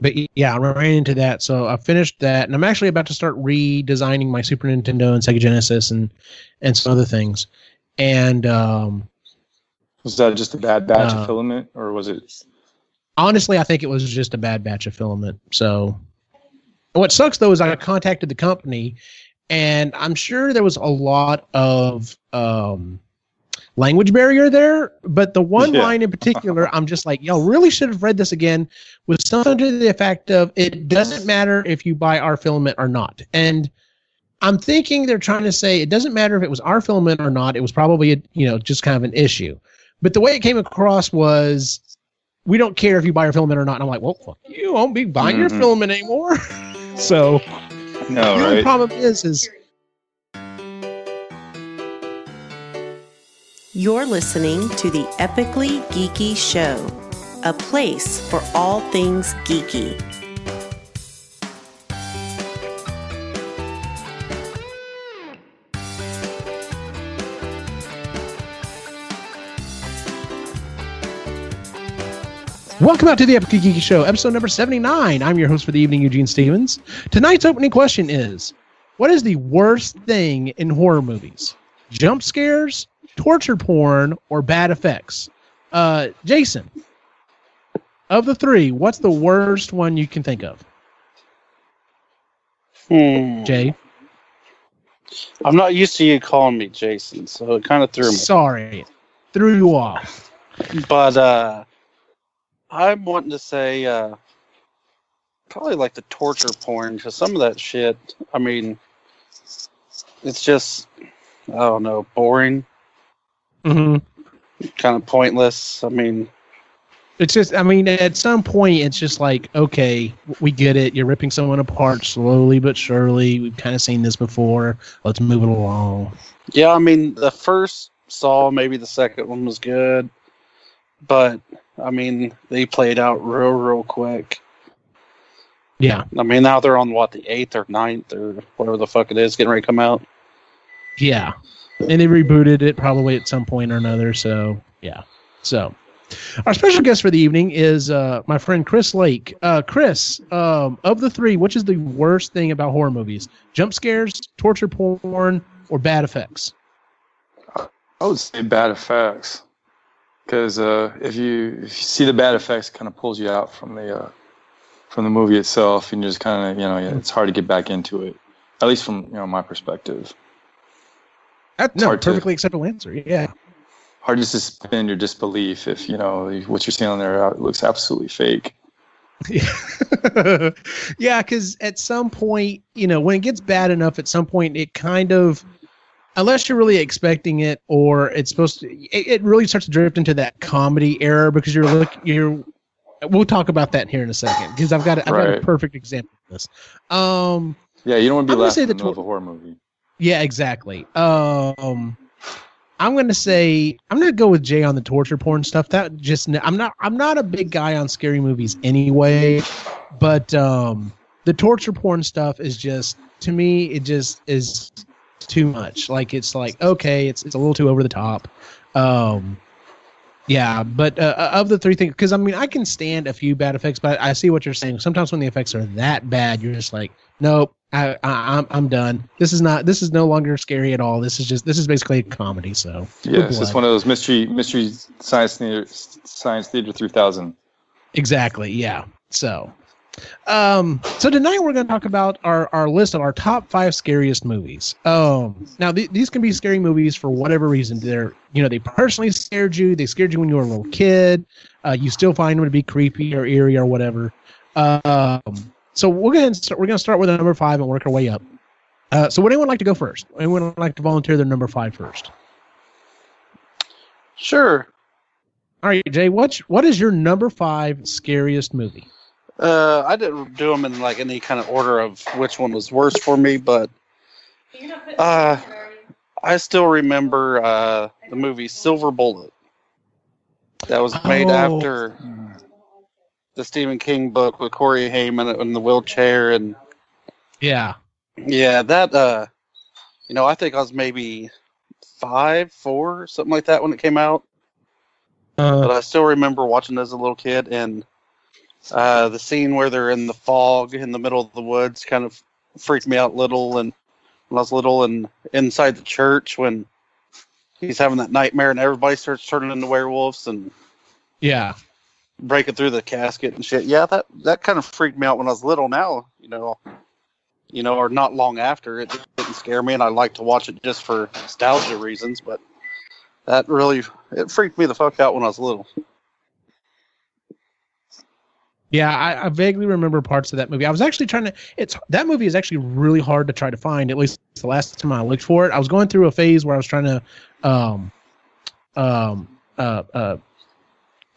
but yeah, I ran into that. So I finished that, and I'm actually about to start redesigning my Super Nintendo and Sega Genesis and and some other things. And um, Was that just a bad batch Uh, of filament, or was it? honestly, I think it was just a bad batch of filament. So what sucks though is I contacted the company, and I'm sure there was a lot of um, language barrier there. But the one Yeah. line in particular, I'm just like, y'all really should have read this again. Was something to the effect of, "It doesn't matter if you buy our filament or not," and I'm thinking they're trying to say it doesn't matter if it was our filament or not. It was probably a, you know just kind of an issue. But the way it came across was, we don't care if you buy our filament or not. And I'm like, well, fuck you, won't be buying your Mhm. filament anymore. so No, the only problem is, is You're listening to the Epically Geeky Show, a place for all things geeky. welcome out to the Epic Geeky Show, episode number 79. I'm your host for the evening, Eugene Stevens. Tonight's opening question is, what is the worst thing in horror movies? Jump scares, torture porn, or bad effects? Uh, Jason, of the three, what's the worst one you can think of? Hmm. Jay, I'm not used to you calling me Jason, so it kind of threw me. sorry, threw you off. But uh, I'm wanting to say uh, probably like the torture porn because some of that shit. I mean, it's just I don't know, boring, hmm kind of pointless. I mean, It's just, I mean, at some point, it's just like, okay, we get it. You're ripping someone apart slowly but surely. We've kind of seen this before. Let's move it along. yeah, I mean the first Saw, maybe the second one was good, but I mean they played out real, real quick. Yeah, I mean now they're on what the eighth or ninth or whatever the fuck it is, getting ready to come out. yeah. And they rebooted it probably at some point or another. So, yeah. So, our special guest for the evening is uh, my friend Chris Lake. Uh, Chris, um, of the three, which is the worst thing about horror movies? Jump scares, torture porn, or bad effects? I would say bad effects, because uh, if you if you see the bad effects, it kind of pulls you out from the uh, from the movie itself, and you just kind of you know it's hard to get back into it. At least from you know my perspective, That, It's no, hard to- perfectly acceptable answer. Yeah. hard to suspend your disbelief if you know what you're seeing on there uh, looks absolutely fake. yeah, because at some point, you know, when it gets bad enough, at some point, it kind of, unless you're really expecting it, or it's supposed to, it, it really starts to drift into that comedy era because you're look, you're. We'll talk about that here in a second because I've got a, I've got a perfect example of this. Um, Yeah, you don't want to I'm be gonna laughing in the middle of a horror movie. Yeah, exactly. Um, I'm gonna say I'm gonna go with Jay on the torture porn stuff. That just I'm not I'm not a big guy on scary movies anyway, but um, the torture porn stuff is just to me it just is too much. Like it's like okay, it's it's a little too over the top. Um, yeah, but uh, uh, of the three things, because I mean I can stand a few bad effects, but I see what you're saying. Sometimes when the effects are that bad, you're just like, nope, I, I I'm I'm done. This is not this is no longer scary at all. This is just this is basically a comedy. So Yeah, it's just one of those mystery mystery science theater science theater three thousand. Exactly. Yeah. So, um, so tonight we're going to talk about our, our list of our top five scariest movies. Um, now th- these can be scary movies for whatever reason. They're, you know, they personally scared you. They scared you when you were a little kid. Uh, you still find them to be creepy or eerie or whatever. Um, so we're going to start, we're going to start with number five and work our way up. Uh, so would anyone like to go first? Anyone would like to volunteer their number five first? Sure. All right, Jay, what's, what is your number five scariest movie? Uh, I didn't do them in like any kind of order of which one was worse for me, but uh, I still remember uh, the movie Silver Bullet. That was made Oh. after the Stephen King book with Corey Haim in the wheelchair, and Yeah. yeah, that uh, you know, I think I was maybe five, four, something like that when it came out. Uh, but I still remember watching it as a little kid and Uh, the scene where they're in the fog in the middle of the woods kind of freaked me out little, and when I was little, and inside the church when he's having that nightmare and everybody starts turning into werewolves and Yeah. breaking through the casket and shit. Yeah, that that kind of freaked me out when I was little. Now, you know, you know, or not long after, it didn't scare me, and I like to watch it just for nostalgia reasons. But that really it freaked me the fuck out when I was little. Yeah, I, I vaguely remember parts of that movie. I was actually trying to. It's that movie is actually really hard to try to find. At least the last time I looked for it, I was going through a phase where I was trying to, um, um, uh, uh,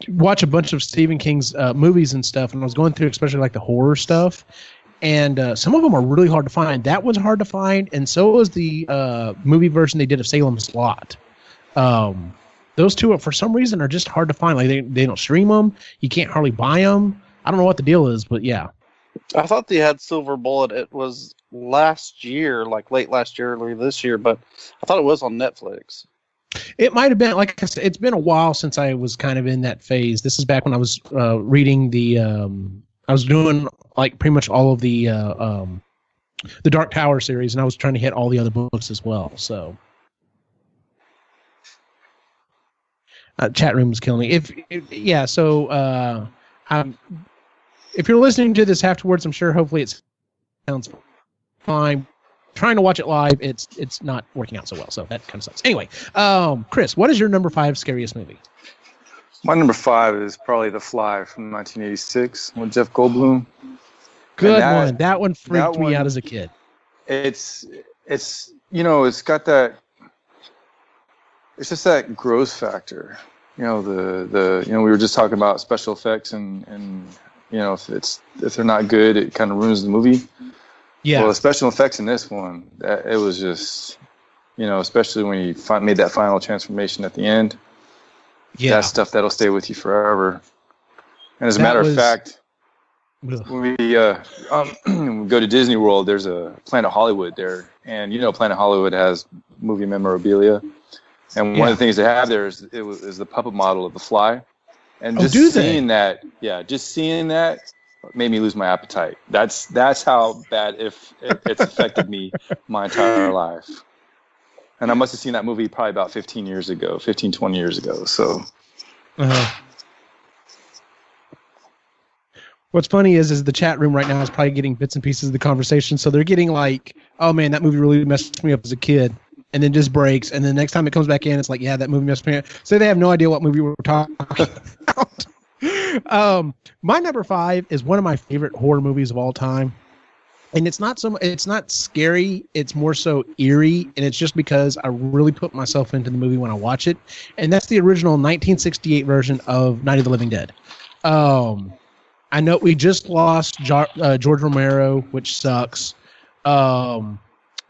watch a bunch of Stephen King's uh, movies and stuff, and I was going through especially like the horror stuff, and uh, some of them are really hard to find. That one's hard to find, and so was the uh, movie version they did of Salem's Lot. Um, those two, for some reason, are just hard to find. Like they they don't stream them. You can't hardly buy them. I don't know what the deal is, but yeah. I thought they had Silver Bullet. It was last year, like late last year, early this year, but I thought it was on Netflix. It might have been like I said. It's been a while since I was kind of in that phase. This is back when I was uh, reading the. Um, I was doing like pretty much all of the uh, um, the Dark Tower series, and I was trying to hit all the other books as well. So. Uh, chat room is killing me. If, if yeah, so uh, I'm, if you're listening to this afterwards, I'm sure hopefully it sounds fine. Trying to watch it live, it's it's not working out so well, so that kind of sucks. Anyway, um, Chris, what is your number five scariest movie? My number five is probably The Fly from 1986 with Jeff Goldblum. Good that- one. That one freaked that me out as a kid. It's it's you know it's got that. It's just that gross factor. You know the the you know we were just talking about special effects and and you know if it's if they're not good it kind of ruins the movie. Yeah, Well, the special effects in this one, that, it was just, you know, especially when you fin- made that final transformation at the end. yeah. That's stuff that'll stay with you forever. And as a That matter was- of fact, Ugh. when we, uh, um, we go to Disney World, there's a Planet Hollywood there. And, you know, Planet Hollywood has movie memorabilia. And one Yeah. of the things they have there is, it was, is the puppet model of The Fly. And Oh, just do they? seeing that, yeah, just seeing that made me lose my appetite. That's that's how bad if it, it's affected me my entire life. And I must have seen that movie probably about 15 years ago, 15, 20 years ago. So Uh-huh. What's funny is, is the chat room right now is probably getting bits and pieces of the conversation, so they're getting like, "Oh man, that movie really messed me up as a kid," and then just breaks, and then next time it comes back in, it's like, "Yeah, that movie me up." So they have no idea what movie we're talking about. um, my number five is one of my favorite horror movies of all time, and it's not so. It's not scary. It's more so eerie, and it's just because I really put myself into the movie when I watch it, and that's the original 1968 version of Night of the Living Dead. Um, I know we just lost jo- uh, George Romero, which sucks. Um,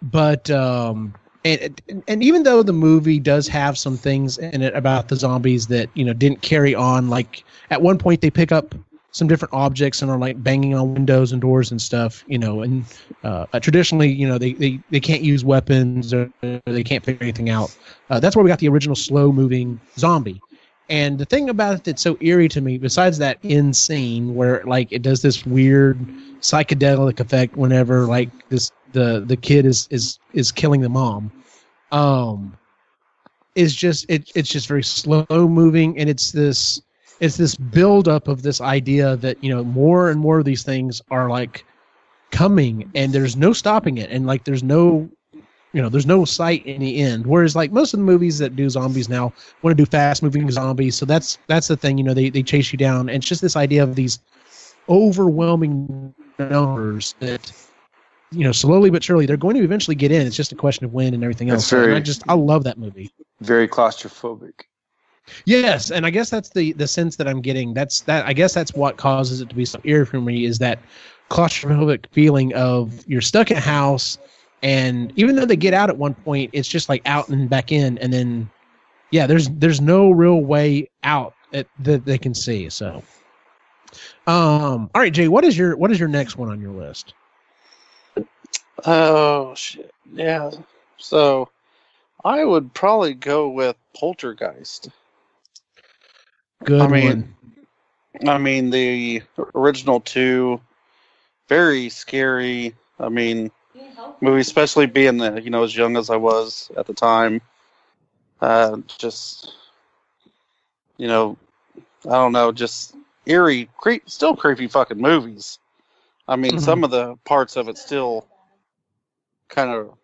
but um, and and even though the movie does have some things in it about the zombies that you know didn't carry on, like at one point they pick up some different objects and are like banging on windows and doors and stuff, you know, and uh, uh, traditionally, you know, they, they, they can't use weapons or, they can't figure anything out. Uh, that's where we got the original slow moving zombie. And the thing about it that's so eerie to me, besides that end scene where like it does this weird psychedelic effect whenever like this the the kid is is is killing the mom, um, is just it it's just very slow moving and it's this it's this build up of this idea that you know more and more of these things are like coming and there's no stopping it and like there's no you know there's no sight in the end. Whereas like most of the movies that do zombies now want to do fast moving zombies so that's that's the thing you know they, they chase you down. And it's just this idea of these overwhelming numbers that you know slowly but surely they're going to eventually get in it's just a question of when and everything else That's So, and i just i love that movie very claustrophobic. Yes, and I guess that's the the sense that I'm getting. That's that. I guess that's what causes it to be so eerie for me is that claustrophobic feeling of you're stuck in a house, and even though they get out at one point, it's just like out and back in, and then yeah, there's there's no real way out at, that they can see. So, um, all right, Jay, what is your what is your next one on your list? Oh shit! Yeah. So, I would probably go with Poltergeist. Good I mean, one. I mean, the original two, very scary. I mean, movie, especially being the, you know as young as I was at the time. Uh, just you know, I don't know, just eerie, creep, still creepy fucking movies. I mean, Mhm. some of the parts of it still kind of,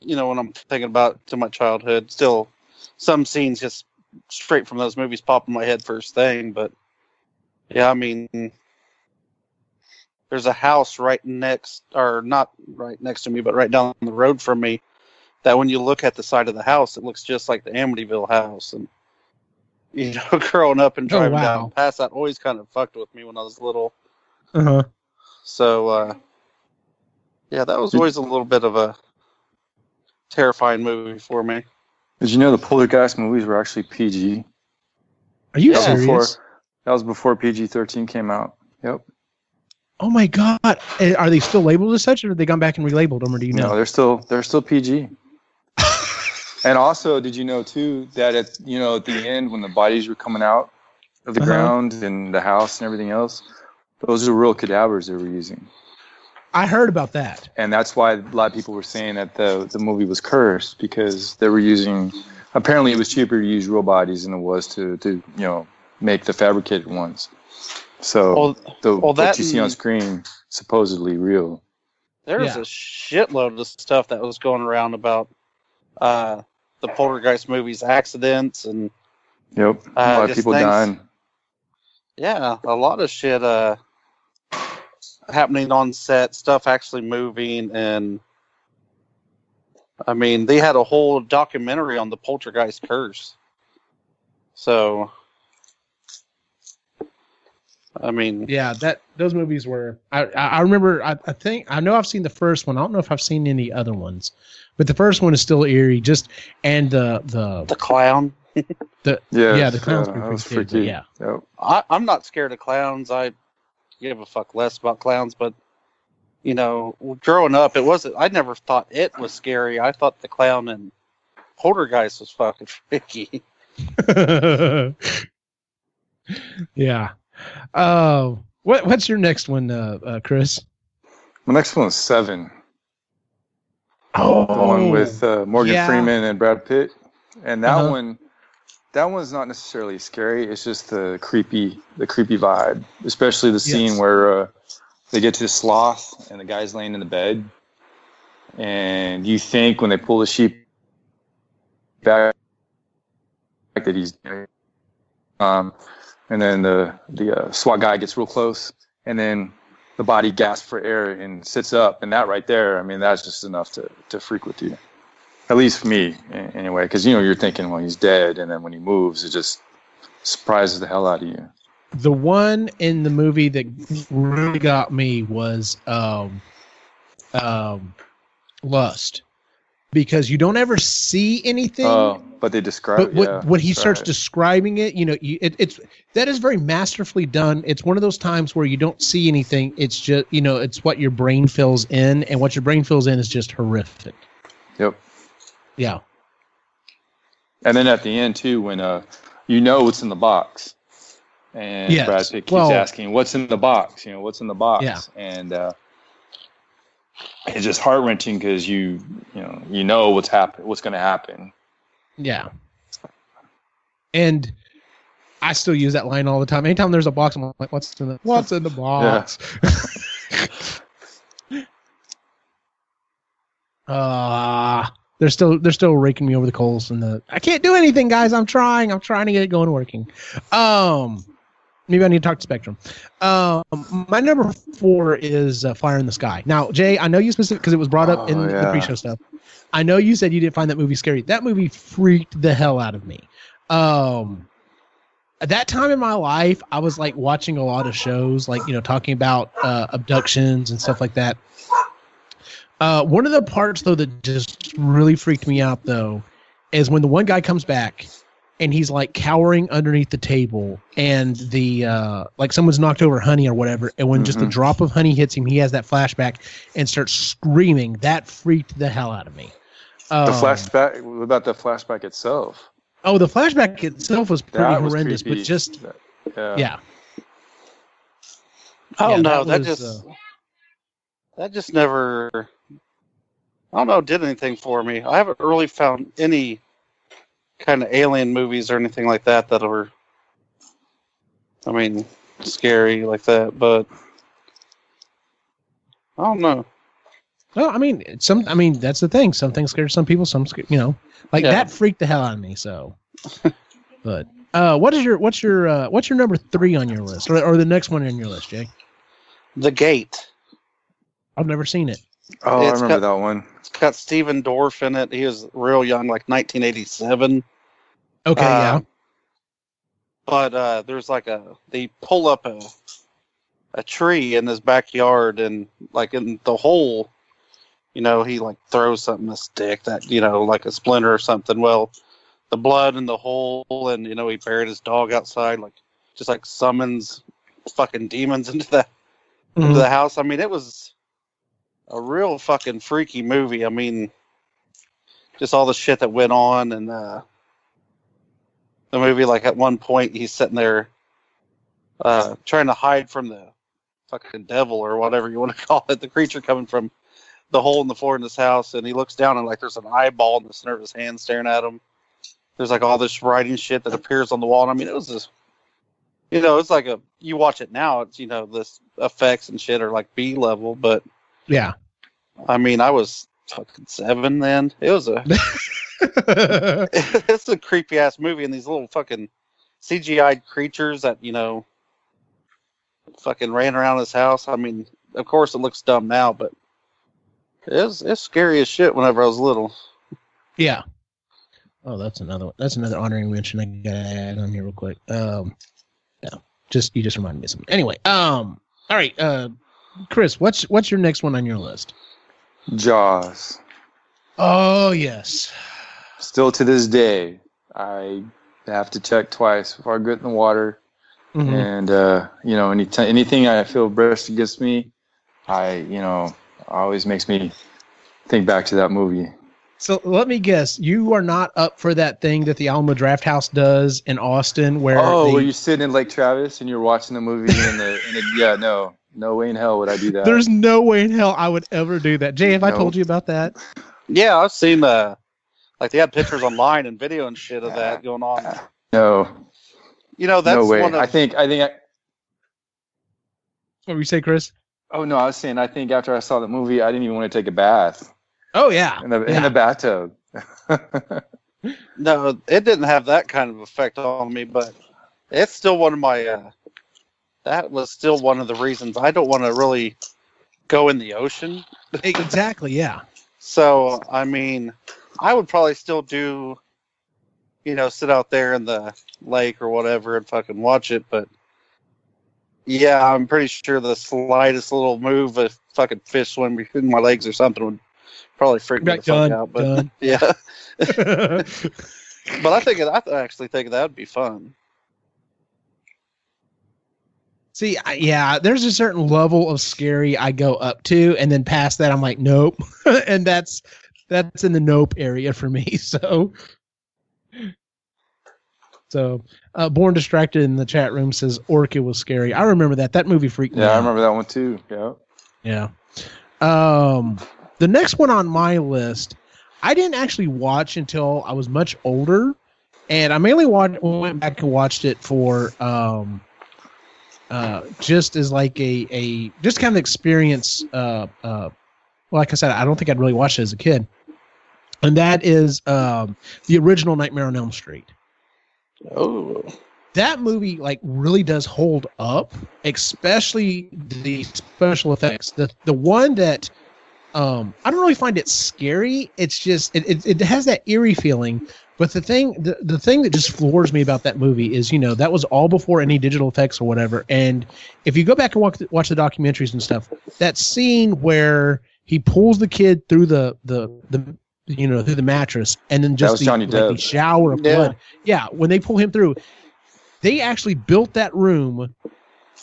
you know, when I'm thinking about to my childhood, still some scenes just straight from those movies pop in my head first thing. But yeah, I mean, there's a house right next, or not right next to me, but right down the road from me. That when you look at the side of the house, it looks just like the Amityville house, and you know, growing up and Oh, driving wow. down past that always kind of fucked with me when I was little. Uh-huh. So, uh, yeah, that was always a little bit of a terrifying movie for me. Did you know the Poltergeist movies were actually PG? Are you Yeah. serious? Before, that was before PG thirteen came out. Yep. Oh my god! Eh, Are they still labeled as such, or have they gone back and relabeled them, or do you No, know? they're still they're still PG. and also, did you know too that at you know at the end when the bodies were coming out of the Uh-huh. ground and the house and everything else, those are real cadavers they were using, I heard about that. and that's why a lot of people were saying that the the movie was cursed because they were using. Apparently, it was cheaper to use real bodies than it was to to you know make the fabricated ones. So Well, the well, what that you see on screen supposedly real. there was Yeah. a shitload of stuff that was going around about uh, the Poltergeist movies, accidents, and Yep, Uh, a lot of people things- dying. yeah, a lot of shit uh, happening on set, stuff actually moving, and I mean, they had a whole documentary on the Poltergeist curse. So, I mean, Yeah, that those movies were. I I I remember. I, I think I know I've seen the first one. I don't know if I've seen any other ones, but the first one is still eerie. Just and the the the clown. the Yeah, yeah the clown's yeah, pretty was freaky, freaky. Yeah, Yep. I, I'm not scared of clowns. I give a fuck less about clowns, but you know, growing up, it wasn't. I never thought it was scary. I thought the clown and Poltergeist was fucking freaky. yeah. Uh, what what's your next one, uh, uh, Chris? My next one is Seven, Oh, the one with uh, Morgan yeah. Freeman and Brad Pitt, and that Uh-huh. one, that one's not necessarily scary. It's just the creepy, the creepy vibe, especially the scene Yes. where uh, they get to the sloth and the guy's laying in the bed, and you think when they pull the sheep back that he's, um, and then the the uh, SWAT guy gets real close, and then the body gasps for air and sits up, and that right there, I mean, that's just enough to to freak with you. At least for me, anyway, because you know you're thinking, well, he's dead, and then when he moves, it just surprises the hell out of you. the one in the movie that really got me was um, um, Lust, because you don't ever see anything. Oh, but they describe. but what, yeah, when he starts right. describing it, you know, you, it, it's that is very masterfully done. It's one of those times where you don't see anything. It's just you know, it's what your brain fills in, and what your brain fills in is just horrific. Yep. Yeah, And then at the end too, when uh, you know what's in the box, and Yes. Brad Pitt keeps Well- asking, "What's in the box?" You know, "What's in the box?" Yeah. And uh, it's just heart wrenching because you, you know, you know what's happen, what's going to happen. yeah, and. I still use that line all the time. Anytime there's a box, I'm like, "What's in the What's in the box?" Uh they're still they're still raking me over the coals and the I can't do anything, guys. I'm trying. I'm trying to get it going working. Um maybe I need to talk to Spectrum. Um my number four is uh, Fire in the Sky. Now, Jay, I know you specific because it was brought up in Oh, the pre-show stuff. I know you said you didn't find that movie scary. That movie freaked the hell out of me. Um at that time in my life, I was like watching a lot of shows, like you know, talking about uh, abductions and stuff like that. Uh, one of the parts though that just really freaked me out though is when the one guy comes back and he's like cowering underneath the table and the uh, like someone's knocked over honey or whatever and when just the Mhm. drop of honey hits him he has that flashback and starts screaming that freaked the hell out of me The Um, flashback. What about the flashback itself? oh the flashback itself was pretty That horrendous creepy. but just Yeah. Yeah. I don't Yeah, know. that That, was, just uh, that just never. I don't know. Did anything for me? I haven't really found any kind of alien movies or anything like that that were. I mean, scary like that, but I don't know. No, I mean, some. I mean, that's the thing. Some things scare some people. Some, scare, you know, like Yeah. that freaked the hell out of me. So, but uh, what is your what's your uh, what's your number three on your list, or, or the next one on your list, Jay? The Gate. I've never seen it. Oh, I remember got- that one. Got Stephen Dorff in it. He was real young, like 1987. Okay, yeah. Uh, But uh, there's like a they pull up a a tree in his backyard and like in the hole, you know, he like throws something a stick that you know like a splinter or something. Well, the blood in the hole and you know he buried his dog outside, like just like summons fucking demons into the into Mhm. the house. I mean, it was a real fucking freaky movie. I mean, just all the shit that went on and uh the movie like at one point he's sitting there uh trying to hide from the fucking devil or whatever you want to call it, the creature coming from the hole in the floor in this house and he looks down and like there's an eyeball in the center of his hand staring at him. There's like all this writing shit that appears on the wall. And I mean it was just you know, it's like a you watch it now, it's you know, this effects and shit are like B level, but Yeah. I mean I was fucking seven then. It was a it's a creepy ass movie and these little fucking CGI creatures that, you know, fucking ran around his house. I mean, of course it looks dumb now, but it's it's scary as shit whenever I was little. yeah. Oh, that's another one. That's another honoring mention I gotta add on here real quick. Um, yeah, just you just reminded me of something. Anyway, um, all right, uh, Chris, what's what's your next one on your list? Jaws. Oh yes. Still to this day, I have to check twice before I get in the water. Mhm. And uh, you know, any anything I feel brushed against me, I you know always makes me think back to that movie. So let me guess, you are not up for that thing that the Alamo Drafthouse does in Austin, where Oh, they- were you sitting in Lake Travis and you're watching the movie and the, and the yeah, no, no way in hell would I do that. there's no way in hell I would ever do that. Jay, have I told you about that? Yeah, I've seen uh like they had pictures online and video and shit of that going on. no, You know, that's no way. one of I think I think I, What were you say, Chris? oh no, I was saying I think after I saw the movie, I didn't even want to take a bath Oh yeah, in the in the bathtub. No, it didn't have that kind of effect on me, but it's still one of my. Uh, that was still one of the reasons I don't want to really go in the ocean. exactly. Yeah. So I mean, I would probably still do, you know, sit out there in the lake or whatever and fucking watch it. But yeah, I'm pretty sure the slightest little move, a fucking fish swim between my legs or something, would probably freak me the fuck out. But done. yeah, but I think I actually think that would be fun. See, I, yeah, there's a certain level of scary I go up to, and then past that, I'm like, nope, and that's that's in the nope area for me. So, so uh, born distracted in the chat room says Orca was scary. I remember that. That movie freaked me yeah, I remember that one too. Yeah. Yeah. Um, the next one on my list, I didn't actually watch until I was much older, and I mainly went back and watched it for um, uh, just as like a a just kind of experience. Uh, uh, well, like I said, I don't think I'd really watched it as a kid, and that is um, the original Nightmare on Elm Street. Oh, that movie like really does hold up especially the special effects. The the one that um i don't really find it scary. It's just it, it, it has that eerie feeling but the thing the, the thing that just floors me about that movie is you know that was all before any digital effects or whatever. And if you go back and watch, the- watch the documentaries and stuff that scene where he pulls the kid through the the the you know through the mattress and then just the, like, the shower of Yeah. blood. Yeah when they pull him through they actually built that room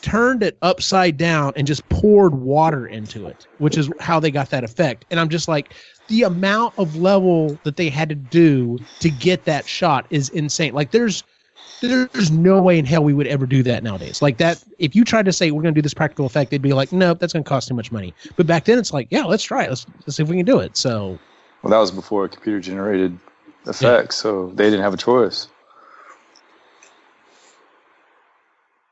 turned it upside down and just poured water into it which is how they got that effect. And i'm just like the amount of level that they had to do to get that shot is insane like there's there's no way in hell we would ever do that nowadays. Like that, if you tried to say we're going to do this practical effect, they'd be like, nope, that's going to cost too much money. But back then, it's like, yeah, let's try it. Let's, let's see if we can do it. So, Well, that was before computer generated effects, so they didn't have a choice.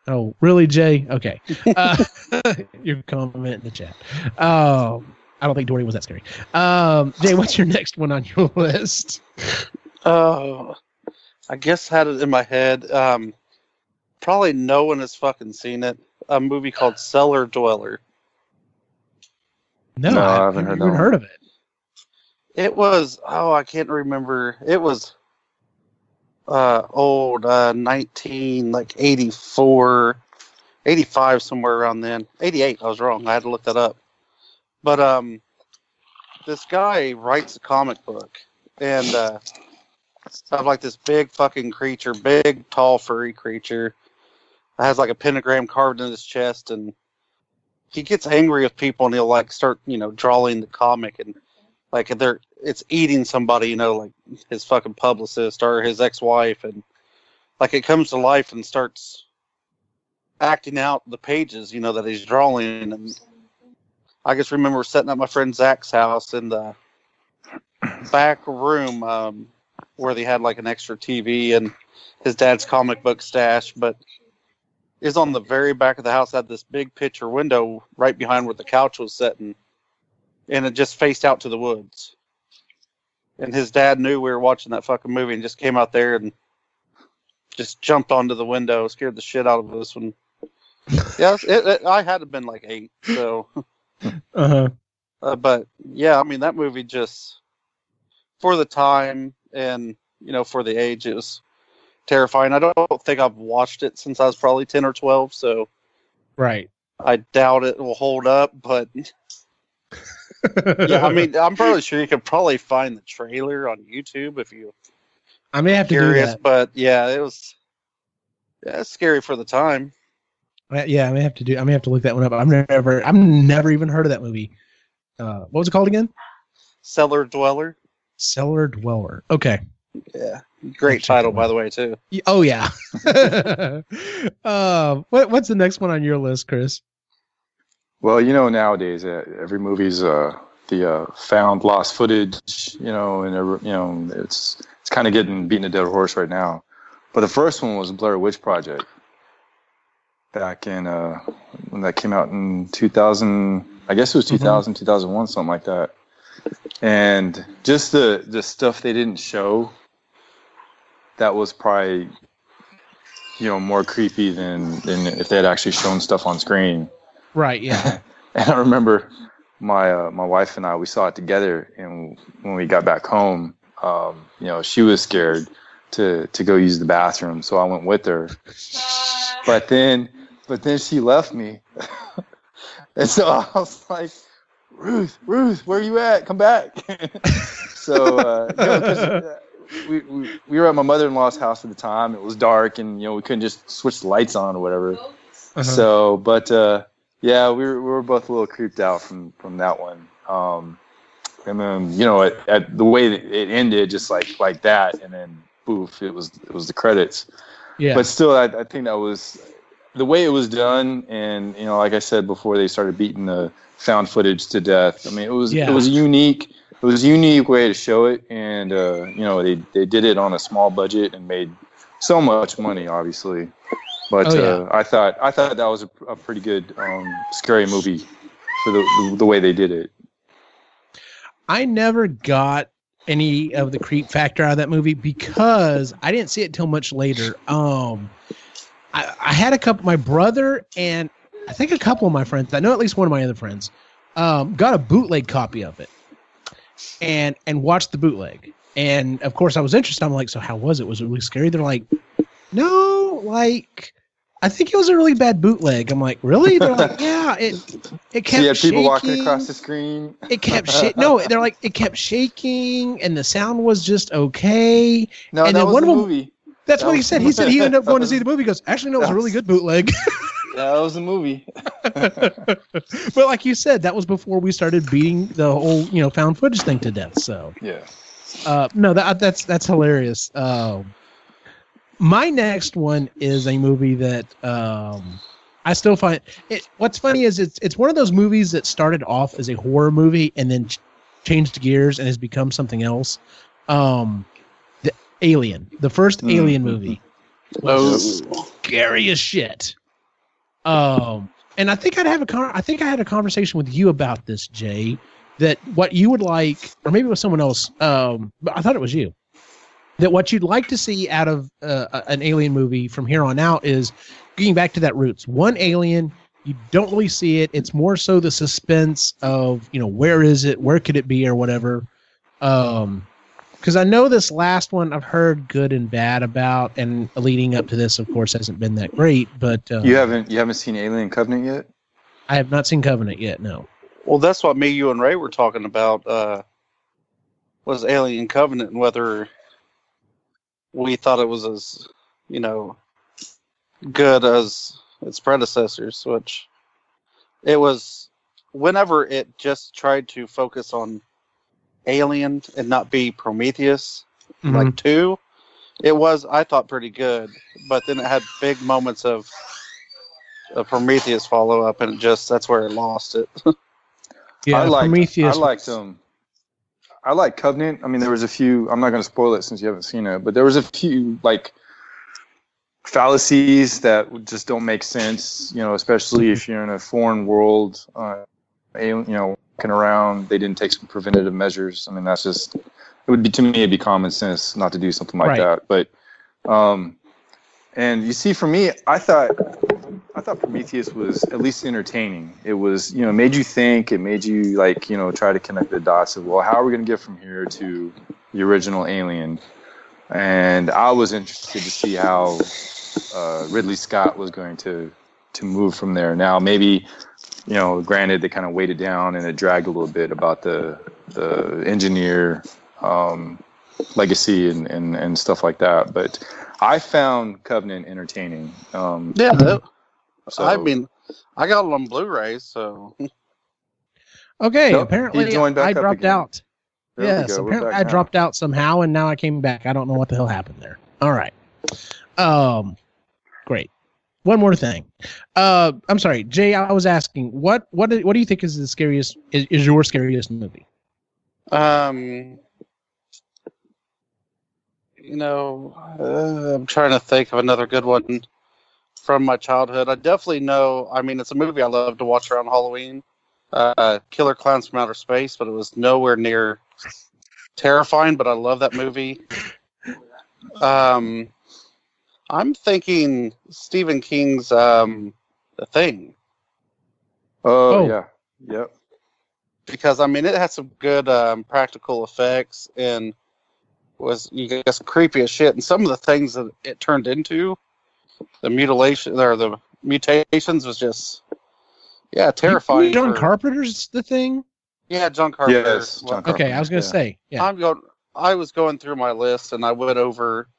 oh, really, Jay? Okay. Uh, your comment in the chat. Um, I don't think Dory was that scary. Um, Jay, what's your next one on your list? Uh, I guess had it in my head. Um, probably no one has fucking seen it. A movie called Cellar Dweller. No, No, I I haven't haven't heard even heard of it. It was oh I can't remember. It was uh old uh 19 like 84 85 somewhere around then. 88 I was wrong. I had to look that up. But um this guy writes a comic book and uh of like this big fucking creature, big tall furry creature. Has like a pentagram carved in his chest and he gets angry with people and he'll like start, you know, drawing the comic and like they're it's eating somebody, you know, like his fucking publicist or his ex-wife, and like it comes to life and starts acting out the pages, you know, that he's drawing. And I just remember setting up my friend Zach's house in the back room um, where they had like an extra TV and his dad's comic book stash, but is on the very back of the house had this big picture window right behind where the couch was sitting and it just faced out to the woods. And his dad knew we were watching that fucking movie and just came out there and just jumped onto the window, scared the shit out of us. When yeah, it, it, I had to been like eight, so. Uh huh. Uh, but yeah, I mean that movie just for the time and you know for the age, it was terrifying. I don't think I've watched it since I was probably ten or twelve, so Right. I doubt it will hold up. But yeah, I mean, I'm probably sure you could probably find the trailer on YouTube if you I may have to do curious. that. But yeah, it was yeah, it's scary for the time. Yeah, I may have to do. I may have to look that one up. I've never, I've never even heard of that movie. Uh, what was it called again? Cellar Dweller. Cellar Dweller. Okay. Yeah, great check title by the way too. Oh yeah. uh, what, what's the next one on your list, Chris? Well, you know, nowadays uh, every movie's uh, the uh, found lost footage, you know, and every, you know it's it's kind of getting beaten a dead horse right now. But the first one was Blair Witch Project back in uh, when that came out in 2000. I guess it was 2000, 2001, something like that. And just the the stuff they didn't show that was probably you know more creepy than than if they had actually shown stuff on screen. Right. Yeah. And I remember my uh, my wife and I we saw it together, and when we got back home, um, you know, she was scared to to go use the bathroom, so I went with her. But then, but then she left me, and so I was like, Ruth, Ruth, where are you at? Come back. so uh, you know, uh, we, we we were at my mother in law's house at the time. It was dark, and you know we couldn't just switch the lights on or whatever. Uh-huh. So, but uh, yeah, we were, we were both a little creeped out from from that one. Um, and then you know, at, at the way that it ended, just like like that, and then poof, it was it was the credits. yeah. But still, I, I think that was the way it was done, and you know, like I said before, they started beating the found footage to death. I mean, it was Yeah. it was unique. It was a unique way to show it, and uh, you know, they they did it on a small budget and made so much money, obviously. But Oh, yeah. uh, I thought I thought that was a, a pretty good um, scary movie for the, the the way they did it. I never got any of the creep factor out of that movie because I didn't see it till much later. Um, I, I had a couple, my brother and I think a couple of my friends. I know at least one of my other friends um, got a bootleg copy of it and and watched the bootleg. And of course, I was interested. I'm like, so how was it? Was it really scary? They're like, no, like. I think it was a really bad bootleg. I'm like, really? They're like, yeah. It it kept So you had people walking across the screen. it kept shit. No, they're like it kept shaking, and the sound was just okay. No, And that then was one the movie. That's That what he said. He said he ended up going to see the movie. He goes, actually, no, it was a really good bootleg. That was the movie. but like you said, that was before we started beating the whole you know found footage thing to death. So Yeah. uh, no, that that's that's hilarious. Um, my next one is a movie that um, I still find it. What's funny is it's it's one of those movies that started off as a horror movie and then ch- changed gears and has become something else. Um, Alien, the 1st Mm. Alien movie, Oh, scary as shit. Um, and I think I'd have a con- I think I had a conversation with you about this, Jay. That what you would like, or maybe it was someone else. Um, but I thought it was you. That what you'd like to see out of uh, an alien movie from here on out is getting back to that roots. One alien, you don't really see it. It's more so the suspense of you know where is it, where could it be, or whatever. Um, because I know this last one I've heard good and bad about, and leading up to this, of course, hasn't been that great. But uh, You haven't you haven't seen Alien Covenant yet? I have not seen Covenant yet. No. well, that's what me, you, and Ray were talking about. Uh, was Alien Covenant and whether we thought it was as you know good as its predecessors, which it was. Whenever it just tried to focus on Alien and not be Prometheus, Mm-hmm. like two, it was I thought pretty good, but then it had big moments of a Prometheus follow up, and it just that's where it lost it. yeah, I liked, Prometheus. I liked um I like Covenant. I mean there was a few I'm not gonna spoil it since you haven't seen it, but there was a few like fallacies that just don't make sense, you know, especially if you're in a foreign world, uh alien, you know, walking around, they didn't take some preventative measures. I mean that's just it would be to me it'd be common sense not to do something like Right. that. But um and you see for me I thought I thought Prometheus was at least entertaining. It was, you know, made you think. It made you like, you know, try to connect the dots of, well, how are we going to get from here to the original Alien? And I was interested to see how uh, Ridley Scott was going to to move from there. Now, maybe, you know, granted, they kind of weighted down and it dragged a little bit about the the engineer um, legacy and, and and stuff like that. But I found Covenant entertaining. Um, Yeah, that- so- I mean, I got it on Blu-ray, so Okay, Nope, apparently joined back I dropped again. out. there yes, apparently I now. dropped out somehow, and now I came back. I don't know what the hell happened there. All right. Um, great. One more thing. Uh, I'm sorry, Jay. I was asking what what do- what do you think is the scariest is, is your scariest movie? um, you know, uh, I'm trying to think of another good one from my childhood. I definitely know. I mean, it's a movie I love to watch around Halloween. Uh, Killer Clowns from Outer Space, but it was nowhere near terrifying. But I love that movie. Um, I'm thinking Stephen King's um, The Thing. Oh, Oh. yeah. Yep. because I mean it had some good um, practical effects and was you guess creepy as shit. And some of the things that it turned into, the mutilation or the mutations was just yeah terrifying. John for- Carpenter's The Thing. Yeah, John Carpenter. Yes, John Carpenter. Okay, I was gonna Yeah. say yeah. I'm going. I was going through my list and I went over,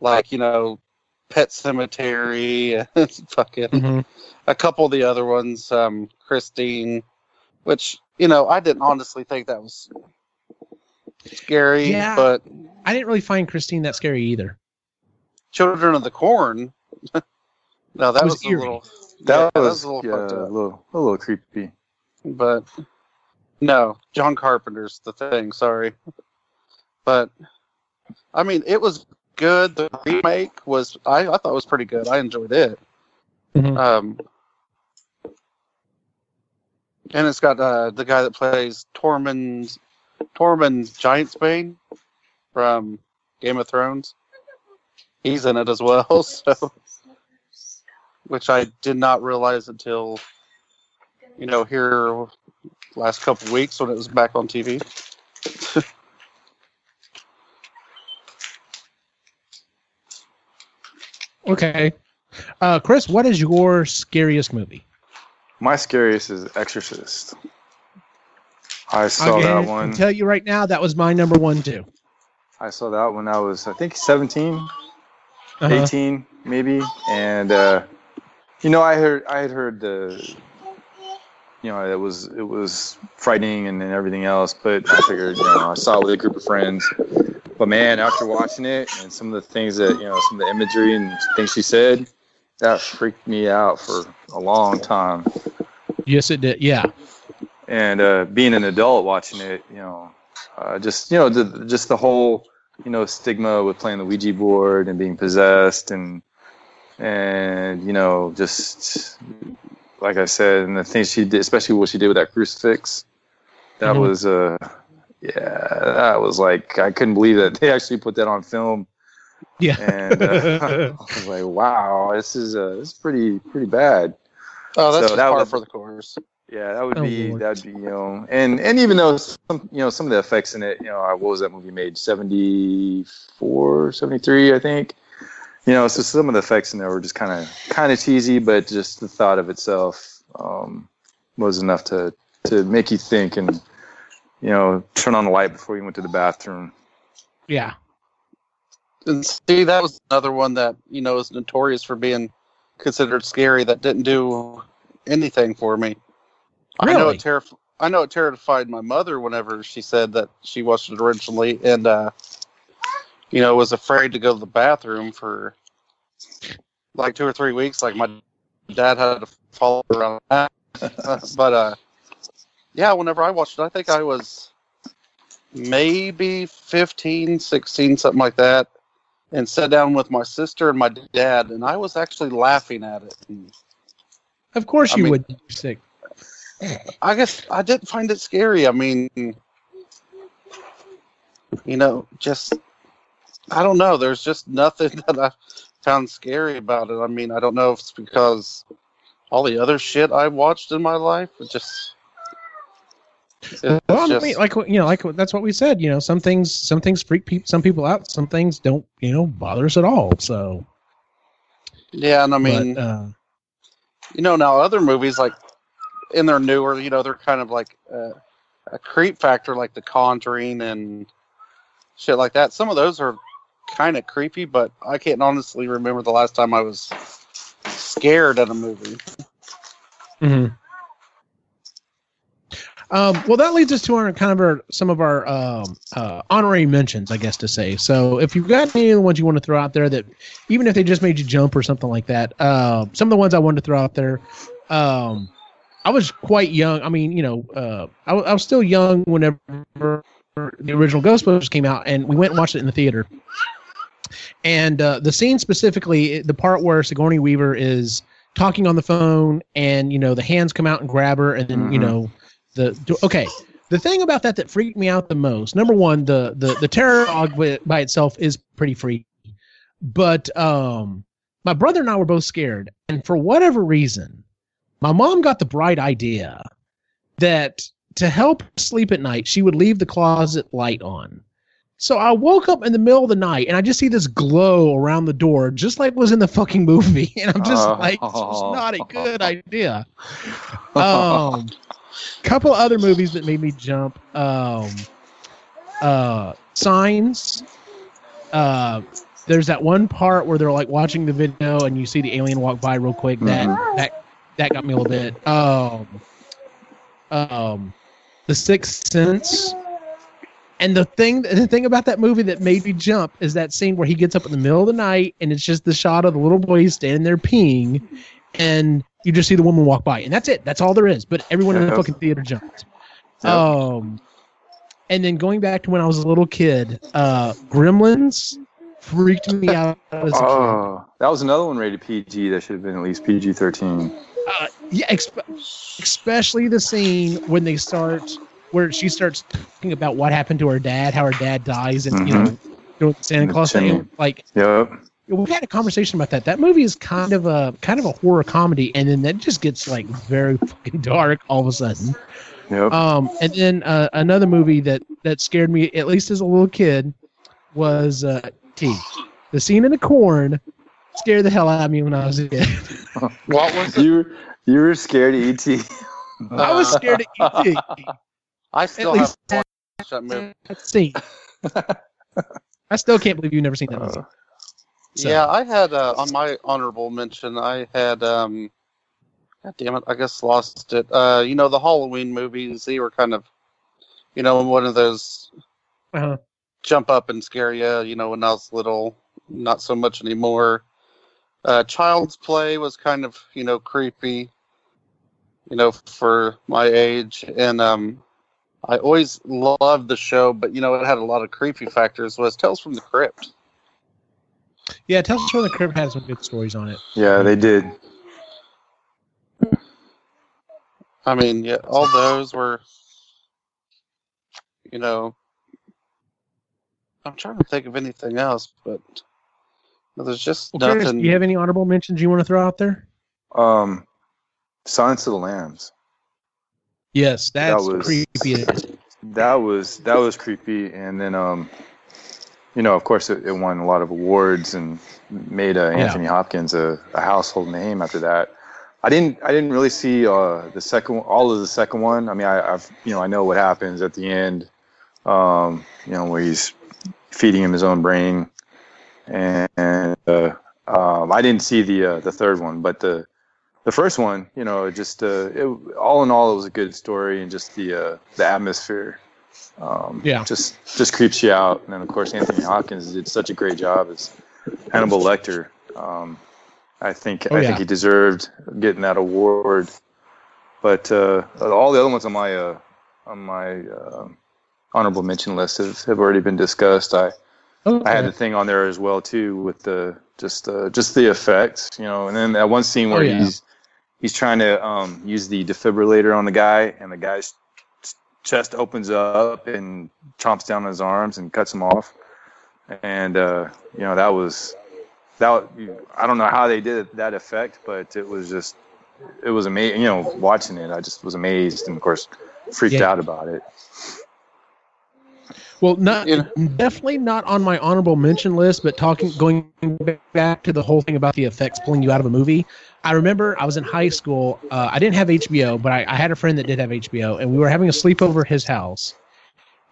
like you know, Pet Sematary, and fucking Mhm. a couple of the other ones, um, Christine, which you know I didn't honestly think that was scary, Yeah. but I didn't really find Christine that scary either. Children of the Corn. no, that was was, a little. That yeah, was, a little yeah, a little, a little creepy. But no, John Carpenter's the thing. Sorry, but I mean it was good. The remake was I, I thought it was pretty good. I enjoyed it. Mhm. Um, and it's got uh, the guy that plays Tormund Tormund Giantsbane from Game of Thrones. He's in it as well, so which I did not realize until you know here last couple weeks when it was back on TV. Okay, uh, Chris, what is your scariest movie? My scariest is Exorcist. I saw I'm that one. Tell you right now, that was my number one too. I saw that when I was, I think, 17, Uh-huh. 18, maybe. And uh, you know, I heard, I had heard the, you know, it was, it was frightening and, and everything else. But I figured, you know, I saw it with a group of friends. But man, after watching it and some of the things that you know, some of the imagery and things she said, that freaked me out for a long time. Yes, it did. Yeah. And uh, being an adult watching it, you know, uh, just you know, the, just the whole you know stigma with playing the Ouija board and being possessed and and you know just like I said, and the things she did, especially what she did with that crucifix, that Mhm. was uh yeah, that was like I couldn't believe that they actually put that on film. Yeah. And uh, I was like, wow, this is uh, this is pretty pretty bad. Oh, that's So that par was- for the course. Yeah, that would Oh, be Lord. that'd be you know, and and even though some you know some of the effects in it, you know, uh, what was that movie made 74, 73, I think. You know, so some of the effects in there were just kind of kind of cheesy, but just the thought of itself um, was enough to to make you think and you know turn on the light before you went to the bathroom. Yeah. And see, that was another one that you know is notorious for being considered scary. That didn't do anything for me. I know Really? it terrif- I know it terrified my mother whenever she said that she watched it originally, and uh, you know was afraid to go to the bathroom for like two or three weeks. Like my dad had to follow her around. but uh, yeah, whenever I watched it, I think I was maybe 15, 16, something like that, and sat down with my sister and my dad, and I was actually laughing at it. And Of course I you mean- would. You're Sick. I guess I didn't find it scary. I mean, you know, just I don't know. There's just nothing that I found scary about it. I mean, I don't know if it's because all the other shit I watched in my life. It just, Well, I mean, like you know, like that's what we said. You know, some things, some things freak people, some people out. Some things don't, you know, bother us at all. So, yeah. And I mean, but, uh, you know, now other movies like in their newer, you know, they're kind of like uh, a creep factor, like The Conjuring and shit like that. Some of those are kind of creepy, but I can't honestly remember the last time I was scared at a movie. mhm. Um, well, that leads us to our kind of our some of our um, uh, honorary mentions, I guess to say. So, if you've got any of the ones you want to throw out there that, even if they just made you jump or something like that, uh, some of the ones I wanted to throw out there. Um, I was quite young. I mean, you know, uh, I, I was still young whenever the original Ghostbusters came out, and we went and watched it in the theater. And uh, the scene specifically, the part where Sigourney Weaver is talking on the phone, and you know the hands come out and grab her, and then you Mhm. know the okay. The thing about that that freaked me out the most, number one, the the the terror dog by, itself is pretty freaky, but um, my brother and I were both scared, and for whatever reason, my mom got the bright idea that to help sleep at night, she would leave the closet light on. So I woke up in the middle of the night and I just see this glow around the door, just like was in the fucking movie. And I'm just Oh. like, this is not a good idea. Um, couple other movies that made me jump. Um, uh, Signs. Uh, there's that one part where they're like watching the video and you see the alien walk by real quick. That that that got me a little bit. Um, um, The Sixth Sense. And the thing, the thing about that movie that made me jump is that scene where he gets up in the middle of the night and it's just the shot of the little boy standing there peeing, and you just see the woman walk by, and that's it. That's all there is. But everyone in the fucking theater jumped. Um, and then going back to when I was a little kid, uh, Gremlins freaked me out as a kid. Oh, that was another one rated PG. That should have been at least PG thirteen. Uh, yeah, exp- especially the scene when they start where she starts talking about what happened to her dad, how her dad dies, and you know, doing the Santa Claus thing. Like Yep. We had a conversation about that. That movie is kind of a kind of a horror comedy, and then that just gets like very fucking dark all of a sudden. Yep. Um, and then uh, another movie that that scared me, at least as a little kid, was uh, T. The scene in the corn scared the hell out of me when I was a kid. What was it? you you were scared of E ET. I was scared of E.T. I still At have least watched that movie. that scene. I still can't believe you've never seen that movie. So- Yeah, I had uh, on my honorable mention. I had um, God damn it, I guess lost it. Uh, you know the Halloween movies. They were kind of, you know, one of those Uh-huh. jump up and scare you. You know, when I was little, not so much anymore. Uh, Child's Play was kind of you know creepy, you know, for my age, and um, I always loved the show, but you know, it had a lot of creepy factors. Was Tales from the Crypt? Yeah, Tales from the Crypt had some good stories on it. Yeah, they did. I mean, yeah, all those were, you know, I'm trying to think of anything else, but there's just Well, Curtis, nothing. do you have any honorable mentions you want to throw out there? Um, Silence of the Lambs. Yes, that's was- creepy. That was that was creepy, and then um, you know, of course, it, it won a lot of awards and made uh, Yeah. Anthony Hopkins a, a household name after that. I didn't I didn't really see uh, the second all of the second one. I mean, I, I've you know I know what happens at the end, um, you know, where he's feeding him his own brain, and, and uh, um, I didn't see the uh, the third one, but the the first one, you know, just uh, it, all in all, it was a good story, and just the uh, the atmosphere, um, Yeah. just just creeps you out. And then of course Anthony Hopkins did such a great job as Hannibal Lecter. Um, I think Oh, I yeah. think he deserved getting that award. But uh, all the other ones on my uh, on my uh, honorable mention list have, have already been discussed. I Okay. I had the thing on there as well too with the just uh, just the effects, you know. And then that one scene where Oh, yeah. he's he's trying to um, use the defibrillator on the guy, and the guy's chest opens up and chomps down on his arms and cuts him off. And uh, you know that was that. I don't know how they did that effect, but it was just it was amazing. You know, watching it, I just was amazed, and of course freaked Yeah. out about it. Well, not You definitely not on my honorable mention list, but talking going back to the whole thing about the effects pulling you out of a movie. I remember I was in high school. Uh, I didn't have HBO, but I, I had a friend that did have HBO, and we were having a sleepover at his house.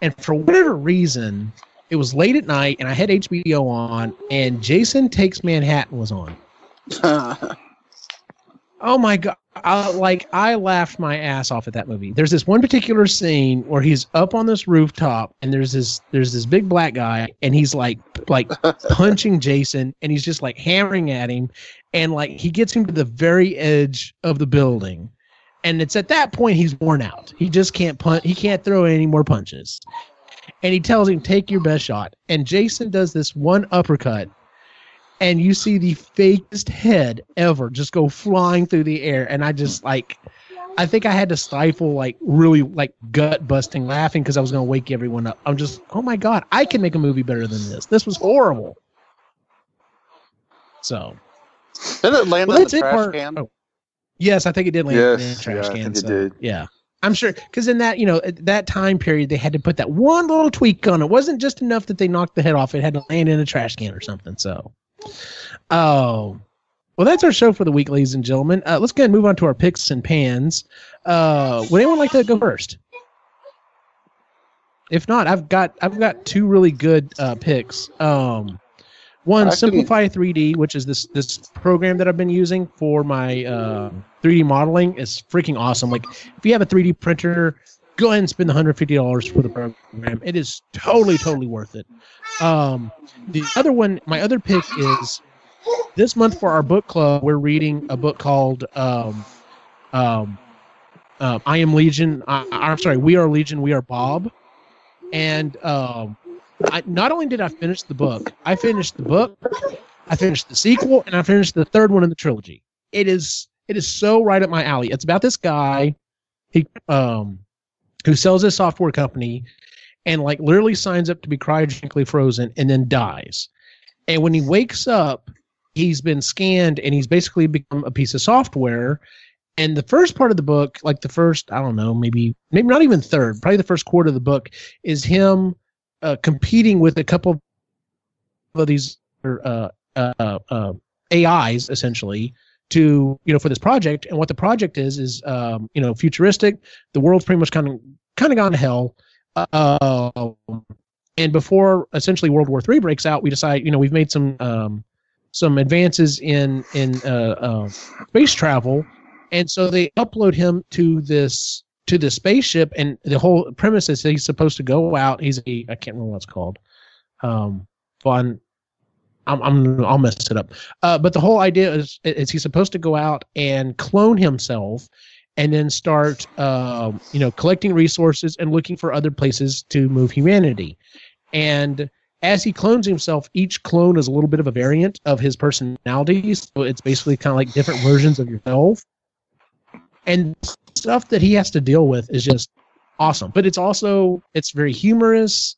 And for whatever reason, it was late at night, and I had HBO on, and Jason Takes Manhattan was on. Oh my god! I, like I laughed my ass off at that movie. There's this one particular scene where he's up on this rooftop, and there's this there's this big black guy, and he's like like punching Jason, and he's just like hammering at him, and like he gets him to the very edge of the building, and it's at that point he's worn out. He just can't punch. He can't throw any more punches, and he tells him, "Take your best shot." And Jason does this one uppercut and you see the fakest head ever just go flying through the air and i just like i think i had to stifle like really like gut busting laughing because i was going to wake everyone up i'm just oh my god i can make a movie better than this this was horrible so Did it land well, in the it trash for- can? oh. yes i think it did land Yes, in the trash yeah, I can think it so, did. yeah i'm sure because in that you know that time period they had to put that one little tweak on it. it wasn't just enough that they knocked the head off it had to land in a trash can or something so Oh, well, that's our show for the week, ladies and gentlemen. Uh, let's go ahead and move on to our picks and pans. Uh, would anyone like to go first? If not, I've got I've got two really good uh, picks. Um, one, I can- Simplify 3D, which is this this program that I've been using for my uh, 3D modeling. is freaking awesome. Like, if you have a 3D printer, go ahead and spend the $150 for the program. It is totally totally worth it. Um, the other one, my other pick is this month for our book club. We're reading a book called um, um, uh, "I Am Legion." I, I'm sorry, "We Are Legion." We are Bob. And um, I, not only did I finish the book, I finished the book, I finished the sequel, and I finished the third one in the trilogy. It is it is so right up my alley. It's about this guy, he um, who sells his software company, and like literally signs up to be cryogenically frozen and then dies. And when he wakes up, he's been scanned and he's basically become a piece of software. And the first part of the book, like the first, I don't know, maybe maybe not even third, probably the first quarter of the book, is him uh, competing with a couple of these uh, uh, uh, AIs essentially to you know for this project. And what the project is is um, you know futuristic. The world's pretty much kind of kind of gone to hell. Uh, and before essentially World War Three breaks out, we decide you know we've made some um, some advances in in uh, uh, space travel, and so they upload him to this to the spaceship, and the whole premise is he's supposed to go out. He's a I can't remember what it's called. um, fun. I'm, I'm I'll mess it up. Uh, but the whole idea is is he's supposed to go out and clone himself, and then start um, you know collecting resources and looking for other places to move humanity. And as he clones himself, each clone is a little bit of a variant of his personality. So it's basically kind of like different versions of yourself. And stuff that he has to deal with is just awesome. But it's also it's very humorous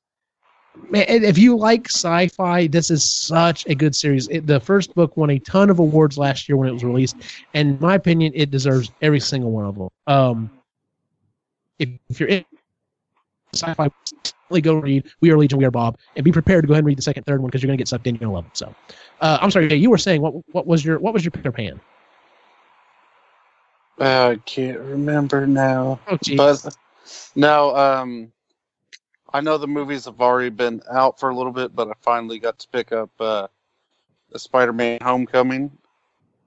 if you like sci-fi, this is such a good series. It, the first book won a ton of awards last year when it was released, and in my opinion, it deserves every single one of them. Um, if, if you're in sci-fi, go read We Are Legion, We Are Bob, and be prepared to go ahead and read the second, third one because you're going to get sucked in. You're going to love it. So, uh, I'm sorry, you were saying what? What was your what was your Peter Pan? Uh, I can't remember now. Oh, geez. But no, um, I know the movies have already been out for a little bit, but I finally got to pick up uh, the Spider-Man: Homecoming,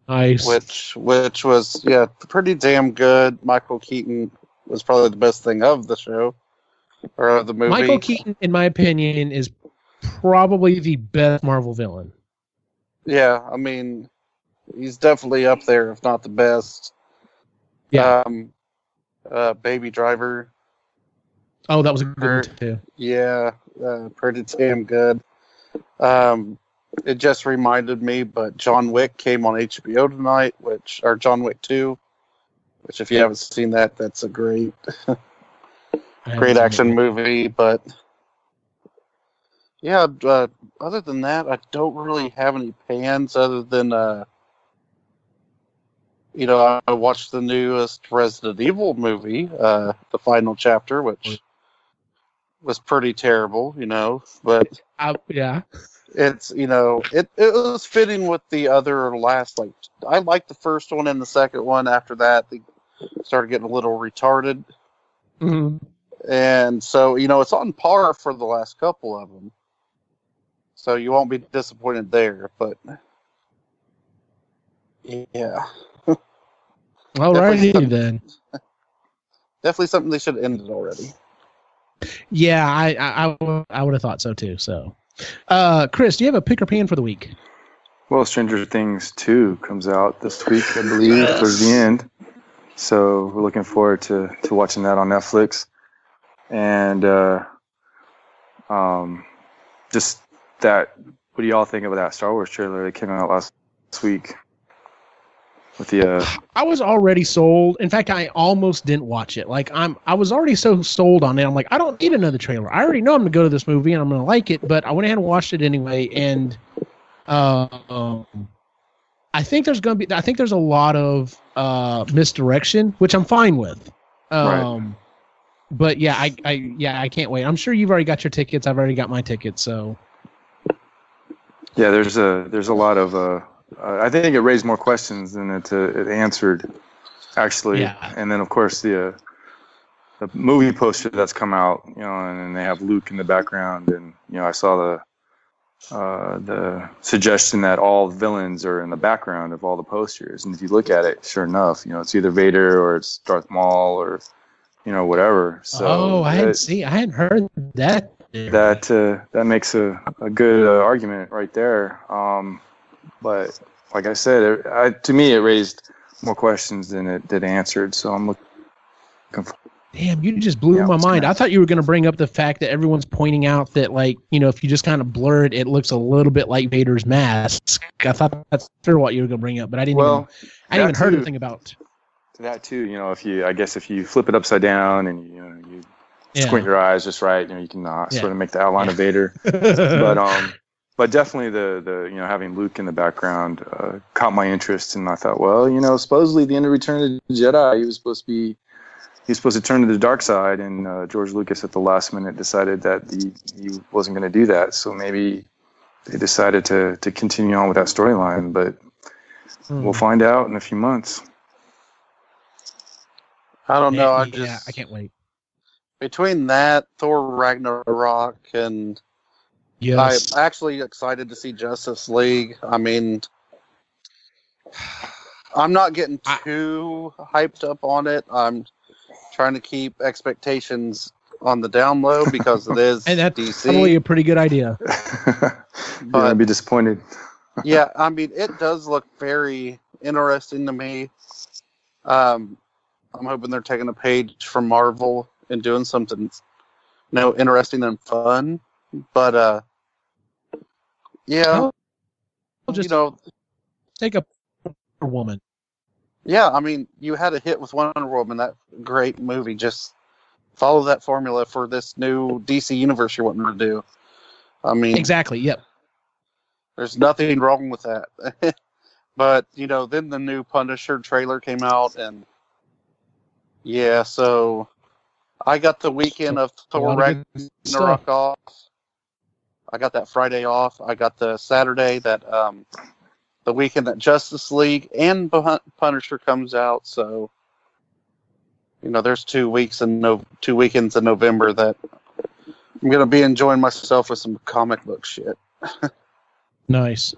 nice. which which was yeah pretty damn good. Michael Keaton was probably the best thing of the show or of the movie. Michael Keaton, in my opinion, is probably the best Marvel villain. Yeah, I mean, he's definitely up there, if not the best. Yeah. Um, uh, Baby Driver, Oh, that was a good one too. yeah, uh, pretty damn good. Um, it just reminded me, but John Wick came on HBO tonight, which or John Wick Two, which if you haven't seen that, that's a great, great action movie. But yeah, uh, other than that, I don't really have any pans other than uh, you know, I- I watched the newest Resident Evil movie, uh, the final chapter, which was pretty terrible, you know, but I, yeah. it's you know it, it was fitting with the other last like I liked the first one and the second one. After that, they started getting a little retarded, Mhm. and so you know it's on par for the last couple of them. So you won't be disappointed there, but yeah, All righty then. definitely something they should have ended already. Yeah, I, I, I, I would have thought so too. So, uh, Chris, do you have a pick or pan for the week? Well, Stranger Things 2 comes out this week, I believe, towards the end. So we're looking forward to, to watching that on Netflix. And uh, um, just that, what do y'all think of that Star Wars trailer that came out last week? With the, uh, I was already sold. In fact, I almost didn't watch it. Like I'm, I was already so sold on it. I'm like, I don't need another trailer. I already know I'm gonna go to this movie and I'm gonna like it. But I went ahead and watched it anyway. And uh, um, I think there's gonna be, I think there's a lot of uh, misdirection, which I'm fine with. Right. Um, But yeah, I, I, yeah, I can't wait. I'm sure you've already got your tickets. I've already got my tickets. So yeah, there's a, there's a lot of, uh, uh, I think it raised more questions than it, uh, it answered, actually. Yeah. And then, of course, the, uh, the movie poster that's come out, you know, and, and they have Luke in the background, and you know, I saw the uh, the suggestion that all villains are in the background of all the posters, and if you look at it, sure enough, you know, it's either Vader or it's Darth Maul or you know whatever. So oh, I hadn't seen, I hadn't heard that. that, uh, that makes a, a good uh, argument right there. Um, but like I said, it, I, to me, it raised more questions than it did answered. So I'm looking for Damn, you just blew Yeah, my mind. I thought you were going to bring up the fact that everyone's pointing out that, like, you know, if you just kind of blur it, it looks a little bit like Vader's mask. I thought that's sure what you were going to bring up, but I didn't. well. even, I didn't even heard anything about. that too. You know, if you, I guess, if you flip it upside down and you, know, you Yeah. squint your eyes just right, you know, you can uh, Yeah. sort of make the outline of Vader. but um, but definitely the the you know having Luke in the background uh, caught my interest, and I thought, well, you know, supposedly the end of Return of the Jedi, he was supposed to be. He was supposed to turn to the dark side, and uh, George Lucas at the last minute decided that he, he wasn't going to do that. So maybe they decided to, to continue on with that storyline, but Hmm. we'll find out in a few months. I don't know. I yeah, just I can't wait. between that Thor Ragnarok and Yes. I'm actually excited to see Justice League. I mean, I'm not getting I- too hyped up on it. I'm trying to keep expectations on the down low because it is And that's DC. probably a pretty good idea. You're gonna be disappointed. yeah, I mean, it does look very interesting to me. Um, I'm hoping they're taking a page from Marvel and doing something, you know, interesting and fun. But uh, yeah, I'll just you know, take a woman. yeah. I mean, you had a hit with Wonder Woman, that great movie. Just follow that formula for this new DC universe you're wanting to do. I mean, Exactly. Yep. There's nothing wrong with that. but, you know, then the new Punisher trailer came out and yeah, so I got the weekend of Thor Ragnarok off. I got that Friday off. I got the Saturday that um the weekend that Justice League and Punisher comes out, so you know, there's two weeks and no two weekends in November that I'm gonna be enjoying myself with some comic book shit. Nice.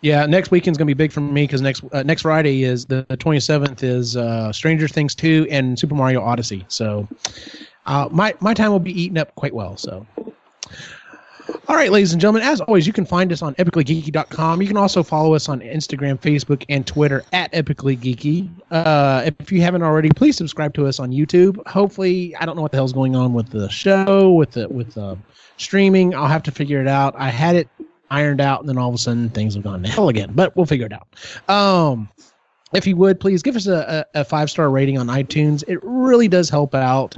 Yeah, next weekend's gonna be big for me because next uh, next Friday is the twenty seventh is uh, Stranger Things two and Super Mario Odyssey. So uh, my my time will be eaten up quite well. So. All right, ladies and gentlemen, as always, you can find us on epicallygeeky.com. You can also follow us on Instagram, Facebook, and Twitter at epicallygeeky. Uh, if you haven't already, please subscribe to us on YouTube. Hopefully, I don't know what the hell's going on with the show, with the with the streaming. I'll have to figure it out. I had it ironed out, and then all of a sudden things have gone to hell again. But we'll figure it out. Um, if you would please give us a, a, a five star rating on iTunes. It really does help out.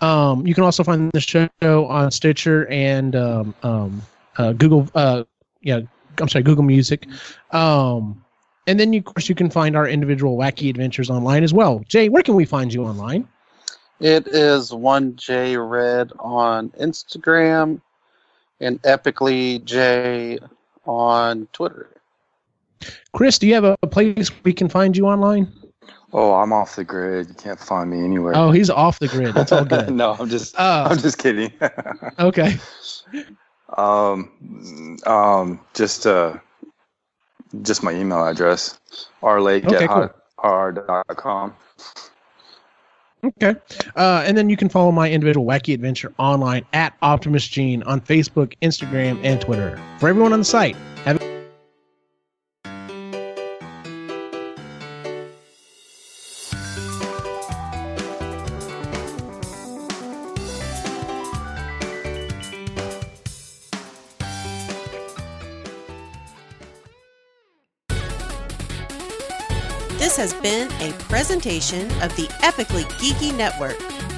Um, you can also find the show on Stitcher and um, um, uh, Google. Uh, yeah, I'm sorry, Google Music. Um, and then, you, of course, you can find our individual wacky adventures online as well. Jay, where can we find you online? It is 1J Red on Instagram and Epically J on Twitter. Chris, do you have a place we can find you online? Oh, I'm off the grid. You can't find me anywhere. Oh, he's off the grid. That's all good. no, I'm just Uh, I'm just kidding. okay. um, um, just uh, just my email address, rlake Okay, at cool. hot- r dot com. Okay. Uh, and then you can follow my individual wacky adventure online at Optimus Gene on Facebook, Instagram, and Twitter. For everyone on the site, presentation of the Epically Geeky Network.